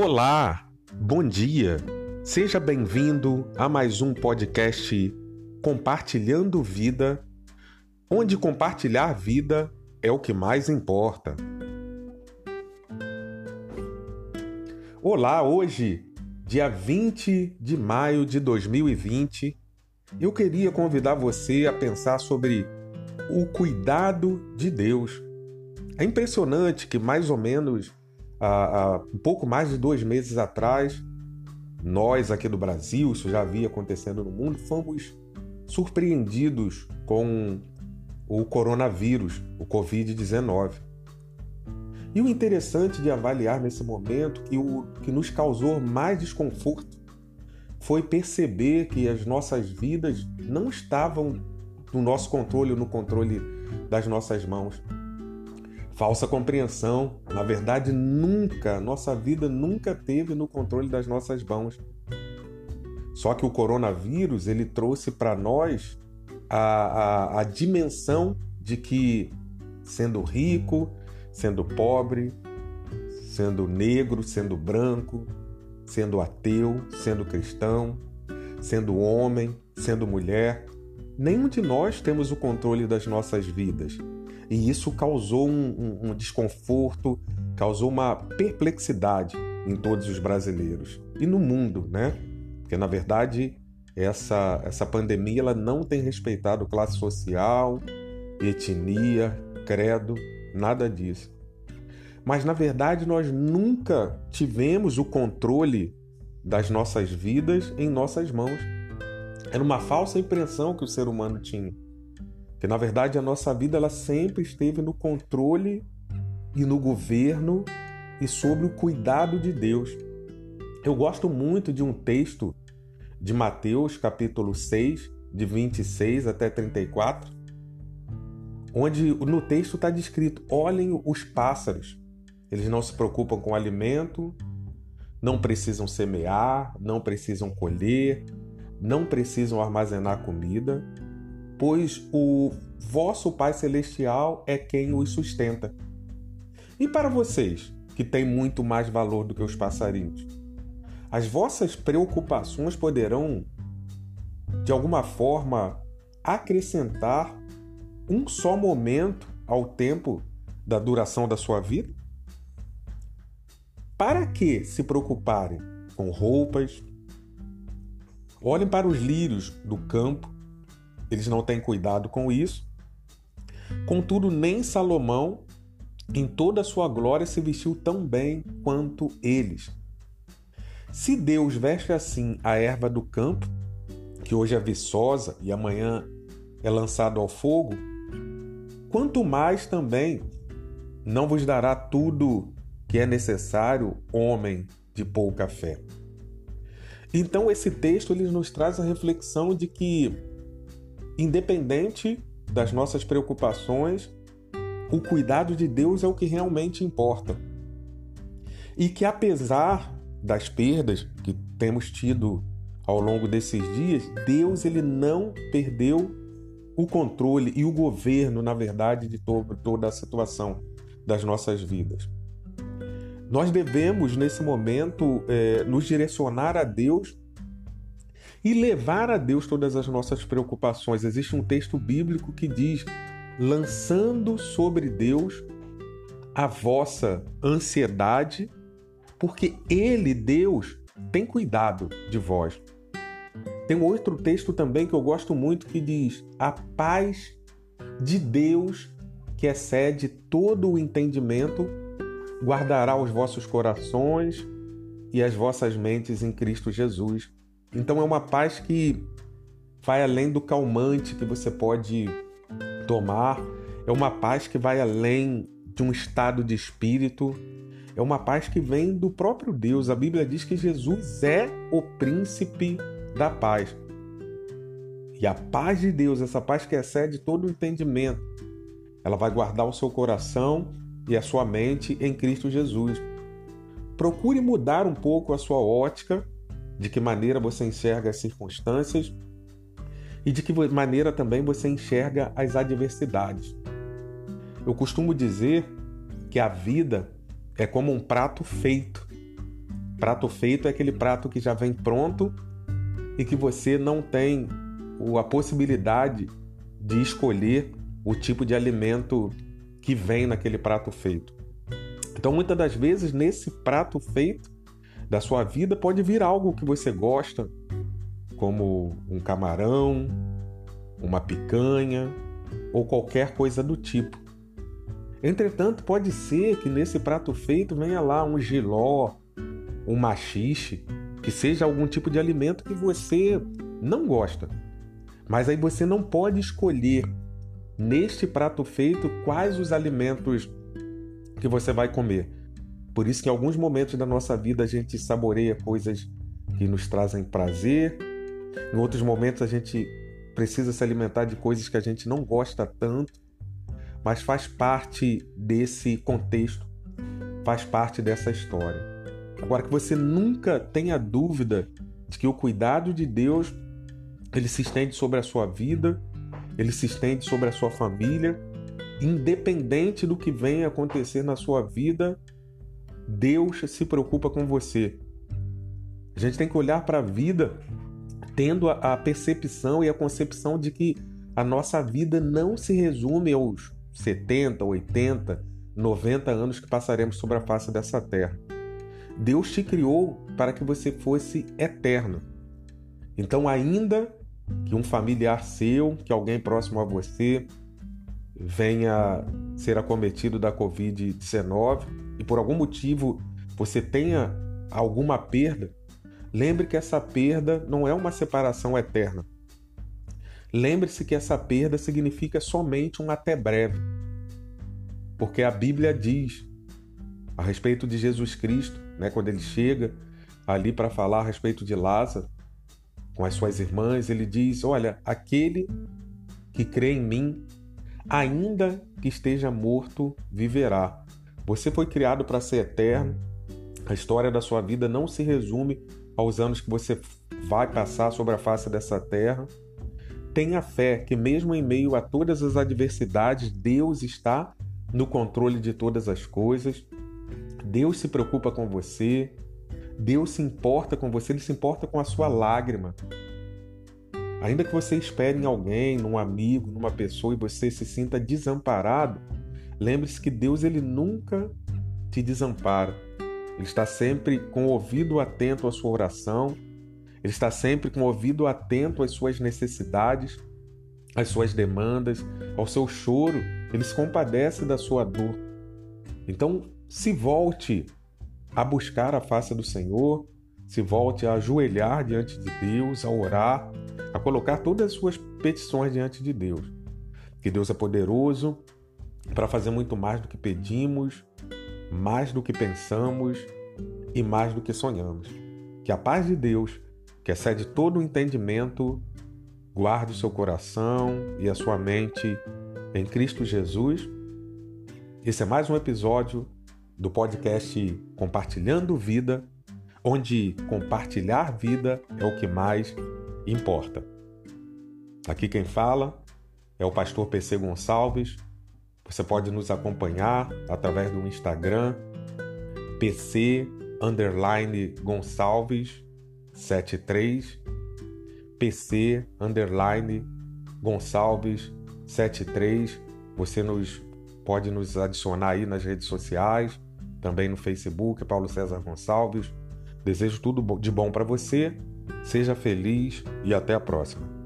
Olá, bom dia. Seja bem-vindo a mais um podcast Compartilhando Vida, onde compartilhar vida é o que mais importa. Olá, hoje, dia 20 de maio de 2020, eu queria convidar você a pensar sobre o cuidado de Deus. É impressionante que mais ou menos há, há um pouco mais de dois meses atrás, nós aqui do Brasil, isso já havia acontecendo no mundo, fomos surpreendidos com o coronavírus, o Covid-19. E o interessante de avaliar nesse momento que o que nos causou mais desconforto foi perceber que as nossas vidas não estavam no nosso controle, no controle das nossas mãos. Falsa compreensão, na verdade, nunca, nossa vida nunca teve no controle das nossas mãos. Só que o coronavírus ele trouxe para nós a, a, a dimensão de que, sendo rico, sendo pobre, sendo negro, sendo branco, sendo ateu, sendo cristão, sendo homem, sendo mulher, nenhum de nós temos o controle das nossas vidas. E isso causou um, um, um desconforto, causou uma perplexidade em todos os brasileiros e no mundo, né? Porque na verdade essa, essa pandemia ela não tem respeitado classe social, etnia, credo, nada disso. Mas na verdade nós nunca tivemos o controle das nossas vidas em nossas mãos. Era uma falsa impressão que o ser humano tinha. Que na verdade a nossa vida ela sempre esteve no controle e no governo e sobre o cuidado de Deus. Eu gosto muito de um texto de Mateus, capítulo 6, de 26 até 34, onde no texto está descrito: olhem os pássaros, eles não se preocupam com alimento, não precisam semear, não precisam colher, não precisam armazenar comida, pois o vosso Pai Celestial é quem os sustenta. E para vocês, que têm muito mais valor do que os passarinhos, as vossas preocupações poderão, de alguma forma, acrescentar um só momento ao tempo da duração da sua vida? Para que se preocuparem com roupas? Olhem para os lírios do campo, eles não têm cuidado com isso. Contudo, nem Salomão, em toda a sua glória, se vestiu tão bem quanto eles. Se Deus veste assim a erva do campo, que hoje é viçosa e amanhã é lançado ao fogo, quanto mais também não vos dará tudo que é necessário homem de pouca fé. Então esse texto ele nos traz a reflexão de que independente das nossas preocupações, o cuidado de Deus é o que realmente importa. E que apesar das perdas que temos tido ao longo desses dias, Deus ele não perdeu o controle e o governo, na verdade, de toda a situação das nossas vidas. Nós devemos, nesse momento, é, nos direcionar a Deus e levar a Deus todas as nossas preocupações. Existe um texto bíblico que diz: lançando sobre Deus a vossa ansiedade, porque Ele, Deus, tem cuidado de vós. Tem outro texto também que eu gosto muito que diz: a paz de Deus, que excede todo o entendimento, guardará os vossos corações e as vossas mentes em Cristo Jesus. Então é uma paz que vai além do calmante que você pode tomar, é uma paz que vai além de um estado de espírito, é uma paz que vem do próprio Deus. A Bíblia diz que Jesus é o príncipe da paz. E a paz de Deus, essa paz que excede todo o entendimento, ela vai guardar o seu coração e a sua mente em Cristo Jesus. Procure mudar um pouco a sua ótica, de que maneira você enxerga as circunstâncias e de que maneira também você enxerga as adversidades. Eu costumo dizer que a vida é como um prato feito. Prato feito é aquele prato que já vem pronto e que você não tem a possibilidade de escolher o tipo de alimento que vem naquele prato feito. Então, muitas das vezes, nesse prato feito da sua vida, pode vir algo que você gosta, como um camarão, uma picanha ou qualquer coisa do tipo. Entretanto, pode ser que nesse prato feito venha lá um giló, um machixe, que seja algum tipo de alimento que você não gosta. Mas aí você não pode escolher neste prato feito quais os alimentos que você vai comer. Por isso que em alguns momentos da nossa vida a gente saboreia coisas que nos trazem prazer, em outros momentos a gente precisa se alimentar de coisas que a gente não gosta tanto, mas faz parte desse contexto, faz parte dessa história. Agora que você nunca tenha dúvida de que o cuidado de Deus ele se estende sobre a sua vida, ele se estende sobre a sua família, independente do que venha acontecer na sua vida, Deus se preocupa com você. A gente tem que olhar para a vida tendo a percepção e a concepção de que a nossa vida não se resume aos 70, 80, 90 anos que passaremos sobre a face dessa terra. Deus te criou para que você fosse eterno. Então, ainda que um familiar seu, que alguém próximo a você, venha ser acometido da Covid-19 e por algum motivo você tenha alguma perda, lembre que essa perda não é uma separação eterna. Lembre-se que essa perda significa somente um até breve. Porque a Bíblia diz a respeito de Jesus Cristo né? Quando ele chega ali para falar a respeito de Lázaro com as suas irmãs, ele diz: Olha, aquele que crê em mim, ainda que esteja morto, viverá. Você foi criado para ser eterno. A história da sua vida não se resume aos anos que você vai passar sobre a face dessa terra. Tenha fé que, mesmo em meio a todas as adversidades, Deus está no controle de todas as coisas. Deus se preocupa com você, Deus se importa com você, Ele se importa com a sua lágrima. Ainda que você espere em alguém, num amigo, numa pessoa e você se sinta desamparado, lembre-se que Deus ele nunca te desampara. Ele está sempre com o ouvido atento à sua oração, ele está sempre com o ouvido atento às suas necessidades, às suas demandas, ao seu choro, ele se compadece da sua dor. Então, se volte a buscar a face do Senhor, se volte a ajoelhar diante de Deus, a orar, a colocar todas as suas petições diante de Deus. Que Deus é poderoso para fazer muito mais do que pedimos, mais do que pensamos e mais do que sonhamos. Que a paz de Deus, que excede todo o entendimento, guarde o seu coração e a sua mente em Cristo Jesus. Esse é mais um episódio do podcast Compartilhando Vida, onde compartilhar vida é o que mais importa. Aqui quem fala é o pastor PC Gonçalves. Você pode nos acompanhar através do Instagram PC underline Gonçalves 73 PC underline Gonçalves 73. Você nos pode nos adicionar aí nas redes sociais também no Facebook, Paulo César Gonçalves. Desejo tudo de bom para você, seja feliz e até a próxima.